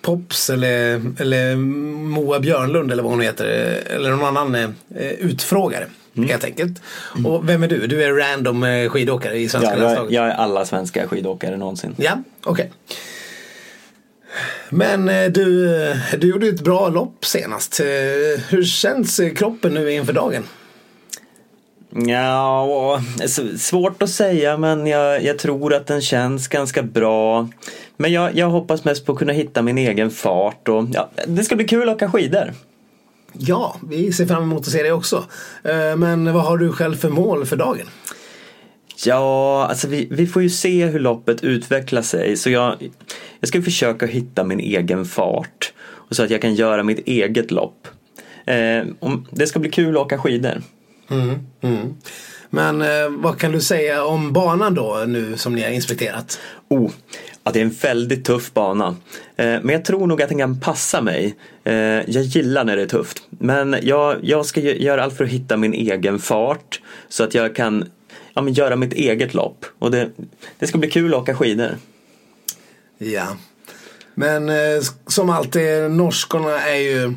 Pops eller, eller Moa Björnlund eller vad hon heter. Eller någon annan utfrågare. Mm. Helt enkelt. Mm. Och vem är du? Du är random skidåkare i svenska ja, landslaget? Jag är alla svenska skidåkare någonsin. Ja, okej. Okay. Men eh, du, eh, du gjorde ett bra lopp senast. Eh, hur känns kroppen nu inför dagen? Ja, svårt att säga men jag, jag, tror att den känns ganska bra. Men jag, jag hoppas mest på att kunna hitta min egen fart och ja, det ska bli kul att åka skidor. Ja, vi ser fram emot att se det också. Men vad har du själv för mål för dagen? Ja, alltså vi, vi får ju se hur loppet utvecklar sig. Så jag, jag ska försöka hitta min egen fart. Och så att jag kan göra mitt eget lopp. Eh, det ska bli kul att åka skidor. Mm, mm. Men eh, vad kan du säga om banan då nu som ni har inspekterat? Oh, ja, det är en väldigt tuff bana. Eh, men jag tror nog att den kan passa mig. Eh, jag gillar när det är tufft. Men jag, jag ska göra allt för att hitta min egen fart. Så att jag kan ja, men göra mitt eget lopp. Och det, det ska bli kul att åka skidor. Ja. Men eh, som alltid, norskorna är ju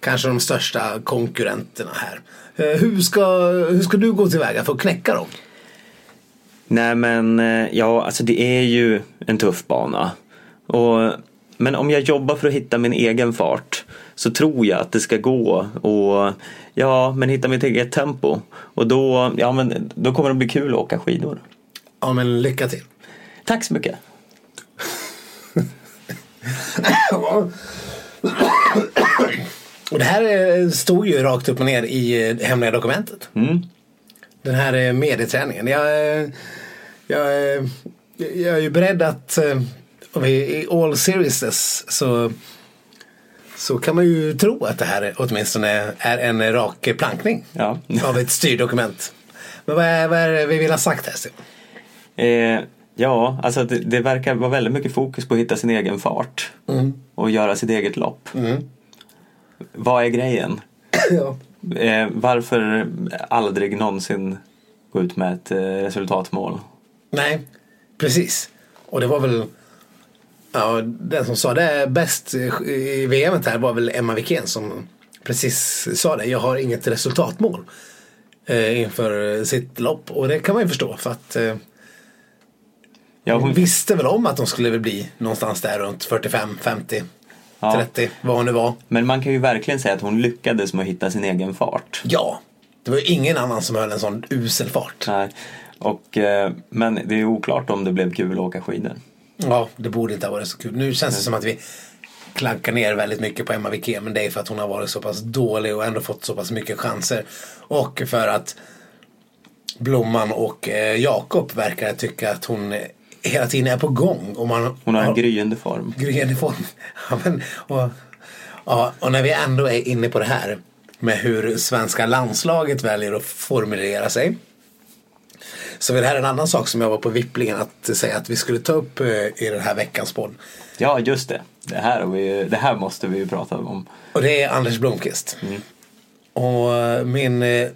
kanske de största konkurrenterna här. Eh, hur, ska, hur ska du gå tillväga för att knäcka dem? Nej men, eh, ja alltså det är ju en tuff bana. Och, men om jag jobbar för att hitta min egen fart så tror jag att det ska gå och ja, men hitta mitt eget tempo. Och då, ja, men, då kommer det bli kul att åka skidor. Ja, men lycka till. Tack så mycket. och det här stod ju rakt upp och ner i eh, hemliga dokumentet. Mm. Den här eh, medieträningen. Jag, eh, jag, jag är ju beredd att i all seriousness så så kan man ju tro att det här åtminstone är en rak plankning ja. av ett styrdokument. Men vad är, vad är det vi vill ha sagt här Stefan? Eh, ja, alltså det, det, verkar vara väldigt mycket fokus på att hitta sin egen fart mm. och göra sitt eget lopp. Mm. Vad är grejen? ja. Eh, varför aldrig någonsin gå ut med ett eh, resultatmål? Nej, precis. Och det var väl Ja, den som sa det bäst i VM här var väl Emma Wikén som precis sa det. Jag har inget resultatmål eh, inför sitt lopp. Och det kan man ju förstå för att eh, Ja, hon visste väl om att de skulle bli någonstans där runt 45, 50, Ja. 30, vad hon nu var. Men man kan ju verkligen säga att hon lyckades med att hitta sin egen fart. Ja, det var ju ingen annan som höll en sån usel fart. Nej. Och, eh, men det är oklart om det blev kul att åka skidor. Ja, det borde inte ha varit så kul. Nu känns det som att vi klankar ner väldigt mycket på Emma Wikén. Men det är för att hon har varit så pass dålig och ändå fått så pass mycket chanser. Och för att Blomman och eh, Jakob verkar tycka att hon hela tiden är på gång. Och man, Hon har en gryende form. gryende form. Ja, men, och, ja, och när vi ändå är inne på det här med hur svenska landslaget väljer att formulera sig. Så är det här en annan sak som jag var på vipplingen att säga att vi skulle ta upp eh, i den här veckans podd. Ja, just det. Det här, vi, det här måste vi ju prata om. Och det är Anders Blomqvist. Och eh, min eh,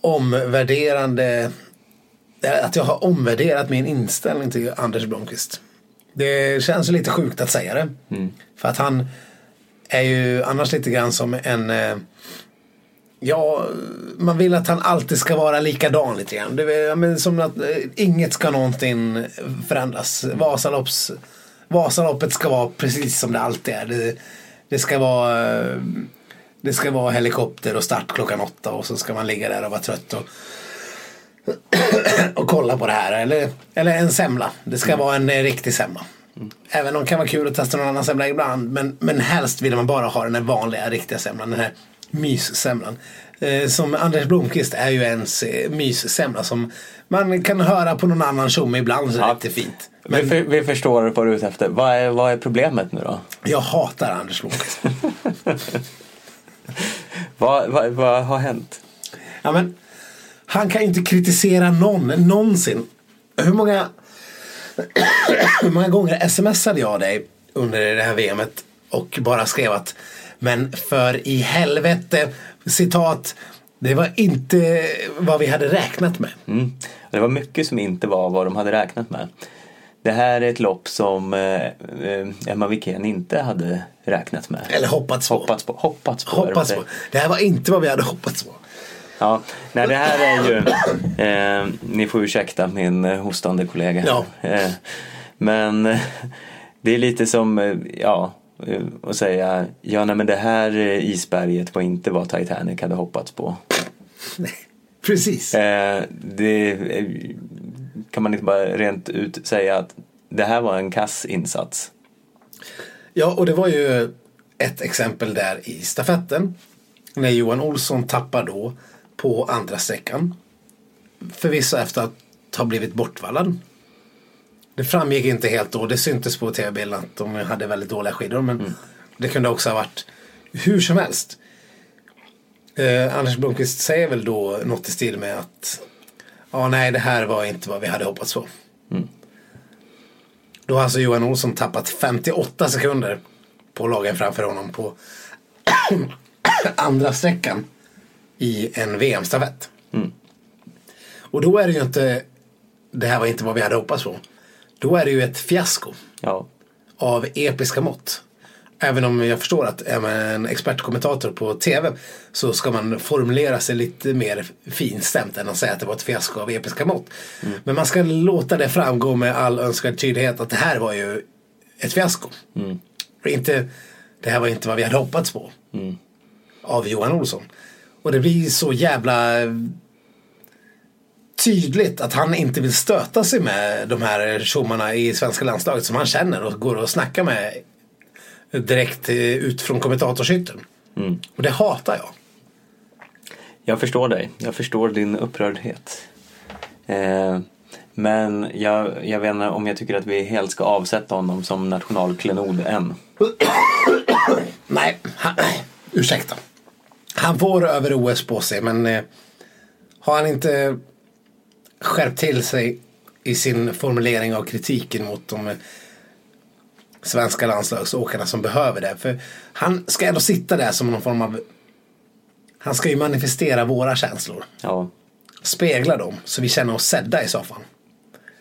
omvärderande... Att jag har omvärderat min inställning till Anders Blomqvist. Det känns ju lite sjukt att säga det. För att han är ju annars lite grann som en... eh, Ja, man vill att han alltid ska vara likadan lite grann. Det är, men som att eh, inget ska någonting förändras. Vasalopps, Vasaloppet ska vara precis som det alltid är. Det, det ska vara eh, det ska vara helikopter och start klockan åtta och så ska man ligga där och vara trött och, och kolla på det här. Eller, eller en semla. Det ska vara en eh, riktig semla. Även om det kan vara kul att testa någon annan semla ibland. Men, men helst vill man bara ha den här vanliga riktiga semlan. Den här myssemlan. Eh, som Anders Blomqvist är ju ens eh, myssemla som man kan höra på någon annan tjomme ibland så är det Ja. lite fint. Vi, Men för, vi förstår vad du är ute efter. Vad är, vad är problemet nu då? jag hatar Anders Blomqvist. Vad, vad, vad har hänt? Ja, men, han kan ju inte kritisera någon någonsin. Hur många, hur många gånger smsade jag dig under det här VMet och bara skrev att men för i helvete, citat, det var inte vad vi hade räknat med. Mm. Det var mycket som inte var vad de hade räknat med. Det här är ett lopp som eh, eh, Emma Wikén inte hade räknat med. Eller hoppats på. Hoppats på. Hoppats på. Hoppats på. Det här var inte vad vi hade hoppats på. Ja, nej, det här är ju... Eh, ni får ursäkta min eh, hostande kollega. Ja. Eh, men eh, det är lite som, eh, ja, att säga ja, nej, men det här isberget var inte vad Titanic hade hoppats på. Nej, precis. Eh, det kan man inte bara rent ut säga att det här var en kass insats. Ja, och det var ju ett exempel där i stafetten. När Johan Olsson tappar då på andra sträckan. Förvisso efter att ha blivit bortvallad. Det framgick inte helt då. Det syntes på tv-bilden att de hade väldigt dåliga skidor. Men det kunde också ha varit hur som helst. Eh, Anders Blomqvist säger väl då något i stil med att ja, nej, det här var inte vad vi hade hoppats på. Då har alltså Johan Olsson tappat 58 sekunder på lagen framför honom på andra sträckan i en VM-stafett. Och då är det ju inte, det här var inte vad vi hade hoppats på. Då är det ju ett fiasko Ja, av episka mått. Även om jag förstår att är man en expertkommentator på tv så ska man formulera sig lite mer finstämt än att säga att det var ett fiasko av episka mått. Men man ska låta det framgå med all önskvärd tydlighet att det här var ju ett fiasko. Och inte, det här var inte vad vi hade hoppats på. Av Johan Olsson. Och det blir så jävla tydligt att han inte vill stöta sig med de här tjommarna i svenska landslaget som han känner och går och snackar med direkt eh, ut från kommentatorshytten. Och det hatar jag. jag förstår dig. Jag förstår din upprördhet. Eh, men jag, jag vet inte om jag tycker att vi helt ska avsätta honom som nationalklenod än. Nej, han, ursäkta. Han får över OS på sig men eh, har han inte skärpt till sig i sin formulering av kritiken mot de eh, svenska landslagsåkarna som behöver det. För han ska ändå sitta där som någon form av Han ska ju manifestera våra känslor. Ja, Spegla dem så vi känner oss sedda i soffan.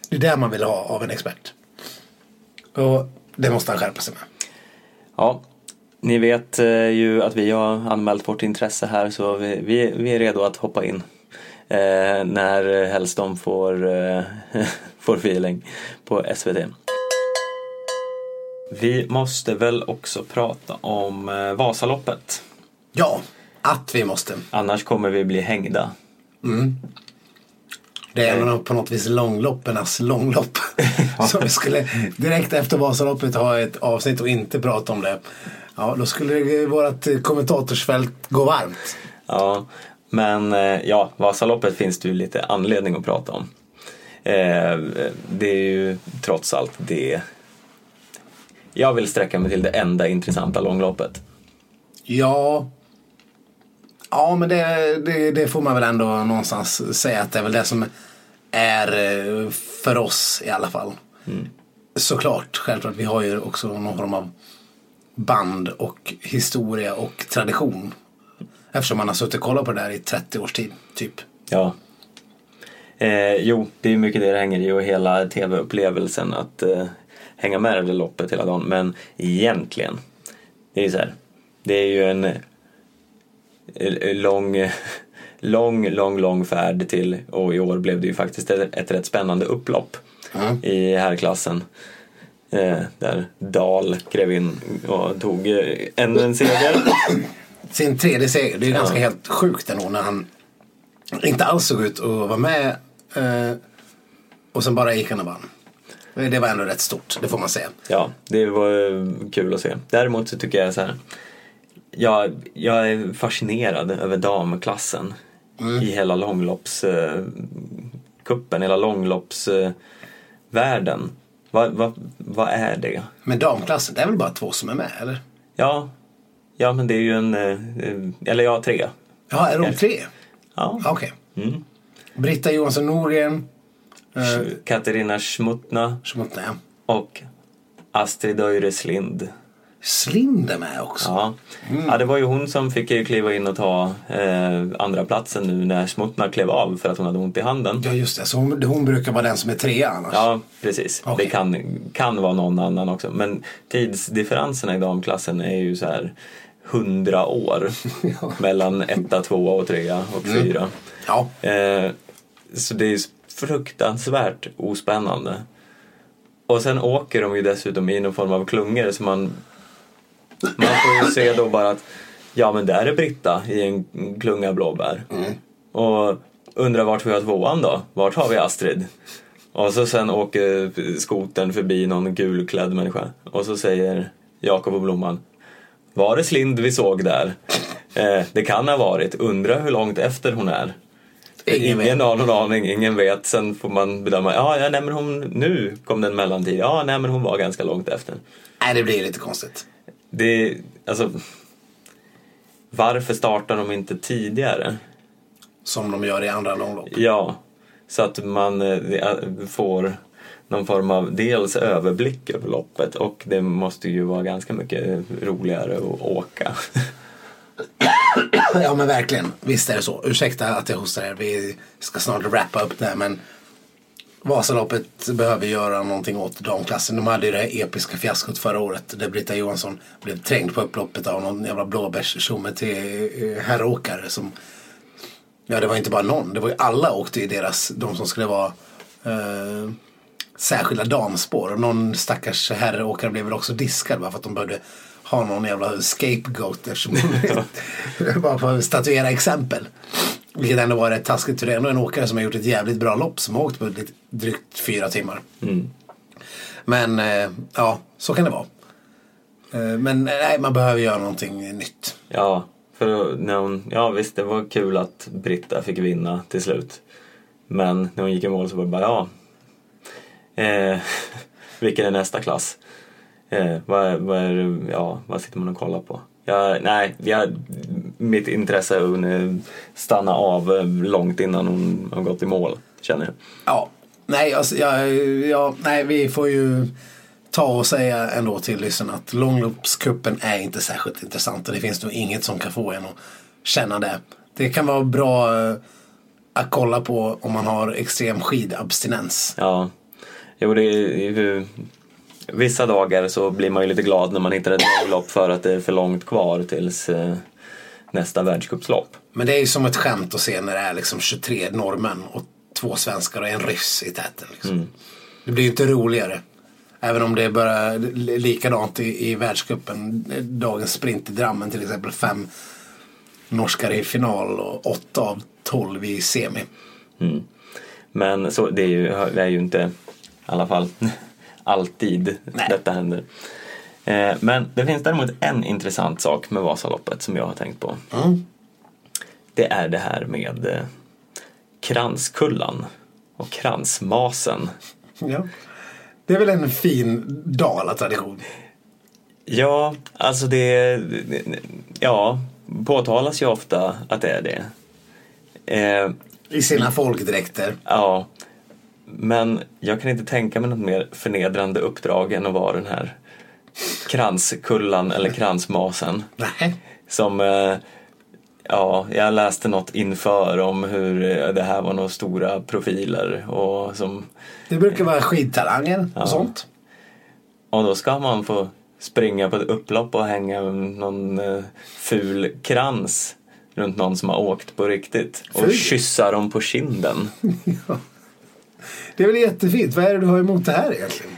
Det är det man vill ha av en expert. Och det måste han skärpa sig med. ja. Ni vet eh, ju att vi har anmält vårt intresse här så vi, vi, vi är redo att hoppa in. Eh, när Hellström får, eh, får feeling på SVT. Vi måste väl också prata om eh, Vasaloppet. Ja, att vi måste. Annars kommer vi bli hängda. Det är nog på något vis långloppernas långlopp. Så vi skulle direkt efter Vasaloppet ha ett avsnitt och inte prata om det. Ja, då skulle vårt kommentatorsfält gå varmt. Ja, men eh, ja, Vasaloppet finns det ju lite anledning att prata om. Eh, det är ju trots allt det jag vill sträcka mig till det enda intressanta långloppet. Ja, ja men det, det, det får man väl ändå någonstans säga att det är väl det som är eh, för oss i alla fall. Såklart, självklart. Vi har ju också någon form av band och historia och tradition. Eftersom man har suttit och kollat på det där i 30 års tid, typ. Ja. Eh, jo, det är mycket det det hänger i och hela tv-upplevelsen att eh, hänga med i det loppet hela dagen. Men egentligen, det är ju så här. Det är ju en eh, lång, lång, lång, lång färd till och i år blev det ju faktiskt ett, ett rätt spännande upplopp i herrklassen. Eh, där Dahl klev in och tog eh, ännu en seger. Sin tredje seger. Det är Ja. ganska helt sjukt ändå när han inte alls såg ut att vara med. Eh, och sen bara gick han och vann. Det var ändå rätt stort, det får man säga. Ja, det var eh, kul att se. Däremot så tycker jag så här. Jag, jag är fascinerad över damklassen i hela långloppskuppen, hela långloppsvärlden. Vad vad vad är det? Men damklassen, det är väl bara två som är med, eller? Ja, ja men det är ju en, eh, eller ja, tre. Ja, är de tre? Ja. Okej. Mm. Britta Johansson Norgren, eh, Katarina Schmutna Schmuttna, ja. och Astrid Öjreslind. Slind är med också. Ja. ja, det var ju hon som fick kliva in och ta eh, andra platsen nu när Smutna klev av för att hon hade ont i handen. Ja, just det. Så hon, hon brukar vara den som är trea annars. Ja, precis. Okej. Det kan, kan vara någon annan också. Men tidsdifferenserna i damklassen är ju så här hundra år mellan etta, tvåa och trea och fyra. Ja. Eh, så det är fruktansvärt ospännande. Och sen åker de ju dessutom i någon form av klungor så man, man får ju se då bara att ja men där är Britta i en klunga blåbär. Och undrar vart vi har tvåan då? Vart har vi Astrid? Och så sen åker skotern förbi någon gulklädd människa och så säger Jakob och Blomman Var det Slind vi såg där? Eh, det kan ha varit. Undrar hur långt efter hon är. Ingen Ingen, har någon aning, ingen vet. Sen får man bedöma, ja, ja nej, men hon, nu kom den mellantid. Ja, nej men hon var ganska långt efter. Nej, det blir lite konstigt. Det, alltså, varför startar de inte tidigare? Som de gör i andra långlopp. Ja, så att man eh, får någon form av dels överblick över loppet och det måste ju vara ganska mycket roligare att åka. Ja men verkligen, visst är det så. Ursäkta att jag hostar er, vi ska snart wrappa upp det här men Vasaloppet behöver göra någonting åt damklassen. De hade ju det här episka fiaskot förra året där Britta Johansson blev trängd på upploppet av någon jävla blåbärstjomme till eh, herråkare som Ja det var inte bara någon, det var ju alla åkte i deras, de som skulle vara eh, särskilda damspår. Och någon stackars herråkare blev väl också diskad bara för att de behövde ha någon jävla scapegoat eftersom bara för att statuera exempel. Vilket ändå var rätt taskigt för det är ändå en åkare som har gjort ett jävligt bra lopp som har åkt på lite, drygt fyra timmar. Men eh, ja, så kan det vara. Eh, men nej, man behöver göra någonting nytt. Ja, för när hon, ja visst det var kul att Britta fick vinna till slut. Men när hon gick i mål så var det bara, ja. Eh, vilken är nästa klass? Eh, vad, vad, är, ja, vad sitter man och kollar på? Jag, nej, jag, mitt intresse stanna av eh, långt innan hon har gått i mål, känner jag. Ja, nej, alltså, ja, ja, nej, vi får ju ta och säga ändå till lyssnarna att långloppskuppen är inte särskilt intressant och det finns nog inget som kan få en att känna det. Det kan vara bra eh, att kolla på om man har extrem skidabstinens. Ja, jo det är ju... Vissa dagar så blir man ju lite glad när man hittar ett långlopp för att det är för långt kvar tills eh, nästa världscupslopp. Men det är ju som ett skämt att se när det är liksom 23 norrmän och två svenskar och en ryss i täten. Liksom. Det blir ju inte roligare. Även om det är bara likadant i, i världscupen. Dagens sprint i Drammen till exempel. Fem norskar i final och åtta av tolv i semi. Men så, det är ju, det är ju inte i alla fall alltid Nej. detta händer. Eh, men det finns däremot en intressant sak med Vasaloppet som jag har tänkt på. Mm. Det är det här med eh, kranskullan och kransmasen. Ja. Det är väl en fin Dala-tradition. Ja, alltså det... Ja, påtalas ju ofta att det är det. Eh, I sina folkdräkter. ja, men jag kan inte tänka mig något mer förnedrande uppdrag än att vara den här kranskullan eller kransmasen. Nej. Som, eh, ja, jag läste något inför om hur eh, det här var några stora profiler och som, Det brukar vara skidtalanger och sånt. och då ska man få springa på ett upplopp och hänga någon eh, ful krans runt någon som har åkt på riktigt och Ful? kyssa dem på kinden. Det är väl jättefint. Vad är det du har emot det här egentligen?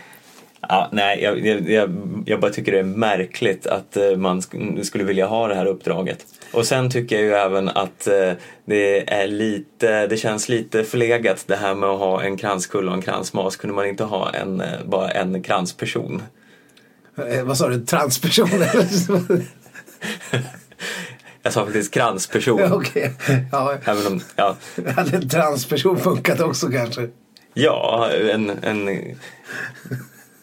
Ja, nej, jag, jag, jag, bara tycker det är märkligt att eh, man sk- skulle vilja ha det här uppdraget. Och sen tycker jag ju även att eh, det är lite, det känns lite förlegat det här med att ha en kranskulla och en kransmas. Kunde man inte ha en, eh, bara en kransperson? Eh, vad sa du? Transpersoner? Jag sa faktiskt kransperson. ja, Okej. Ja, Även om, ja, hade en transperson funkat också kanske? Ja, en, en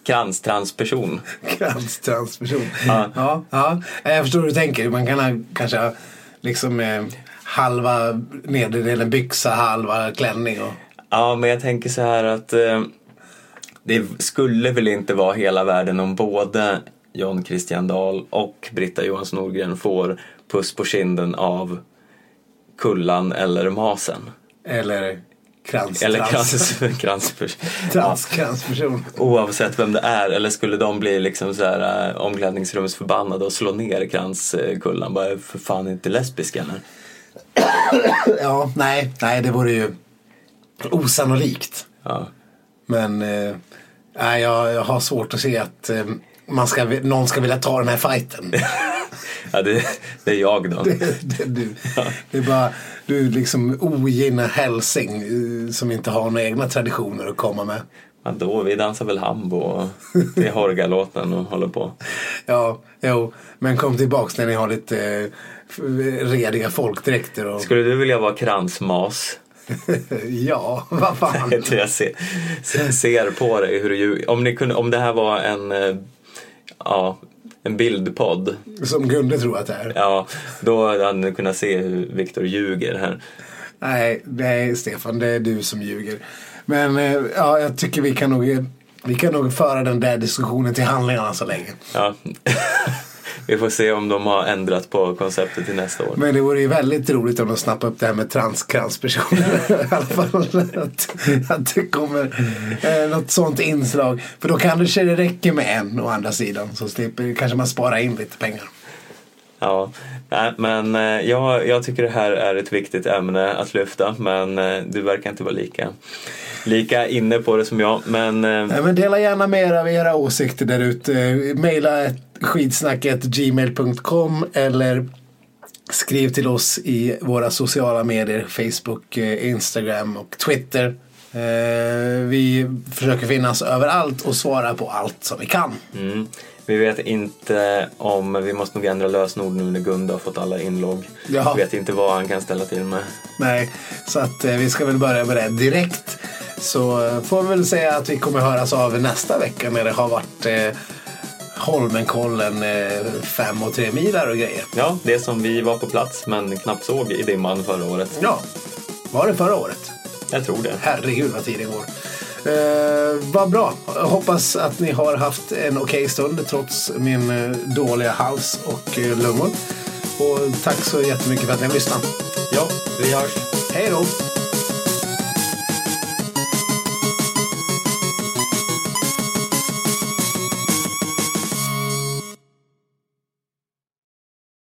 kranstransperson. Kranstransperson. Ja. Ja. Ja, Jag förstår hur du tänker. Man kan ha, kanske liksom eh, halva nedre delen byxa, halva klänning. Och... Ja, men jag tänker så här att eh, det skulle väl inte vara hela världen om både John Christian Dahl och Britta Johansson Norgren får puss på kinden av Kullan eller Masen. Eller krans, Eller krans, krans, trans, kransperson. Oavsett vem det är, eller skulle de bli liksom så här äh, omklädningsrumsförbannade och slå ner kranskullan? Bara för fan inte lesbiska eller? Ja, nej, nej, det vore ju osannolikt. Ja. Men eh, jag, jag har svårt att se att eh, man ska, någon ska vilja ta den här fighten. ja det, det är jag då. det, det, du, det är bara du är liksom ogina hälsing eh, som inte har några egna traditioner att komma med. Ja, då, vi dansar väl hambo och det är Horga-låten och håller på. Ja, jo, men kom tillbaks när ni har lite eh, rediga folkdräkter. Och, Skulle du vilja vara kransmas? ja, vad fan. Jag ser, ser- på dig hur du om, ni kunde, om det här var en, eh, ja, en bildpodd, Som Gunde tror att det är. ja, då hade ni kunnat se hur Viktor ljuger här. Nej, nej, Stefan, det är du som ljuger. Men eh, ja, jag tycker vi kan nog, vi kan nog föra den där diskussionen till handlingarna så länge. Ja. Vi får se om de har ändrat på konceptet till nästa år. Men det vore ju väldigt roligt om de snappar upp det här med transkranspersoner. I alla fall att, att det kommer eh, något sånt inslag. För då kanske det räcker med en å andra sidan. Så slipper, kanske man spara in lite pengar. Ja, men eh, jag, jag tycker det här är ett viktigt ämne att lyfta men eh, du verkar inte vara lika, lika inne på det som jag. Men eh, Nej, men dela gärna med er av era åsikter där ute. Maila ett skidsnacket gmail.com eller skriv till oss i våra sociala medier. Facebook, eh, Instagram och Twitter. Eh, Vi försöker finnas överallt och svara på allt som vi kan. mm, vi vet inte om, vi måste nog ändra lösenord nu när Gunda har fått alla inlogg. Ja. Vi vet inte vad han kan ställa till med. Nej, så att eh, vi ska väl börja med det direkt. Så får vi väl säga att vi kommer höras av nästa vecka när det har varit Holmenkollen eh, fem och tre milar och grejer. Ja, det som vi var på plats men knappt såg i dimman förra året. Ja, var det förra året? Jag tror det. Herregud vad tiden går. Eh, vad bra. Jag hoppas att ni har haft en okej stund trots min eh, dåliga hals och eh, lungor. Och tack så jättemycket för att ni har lyssnat. Ja, vi hörs. Hej då!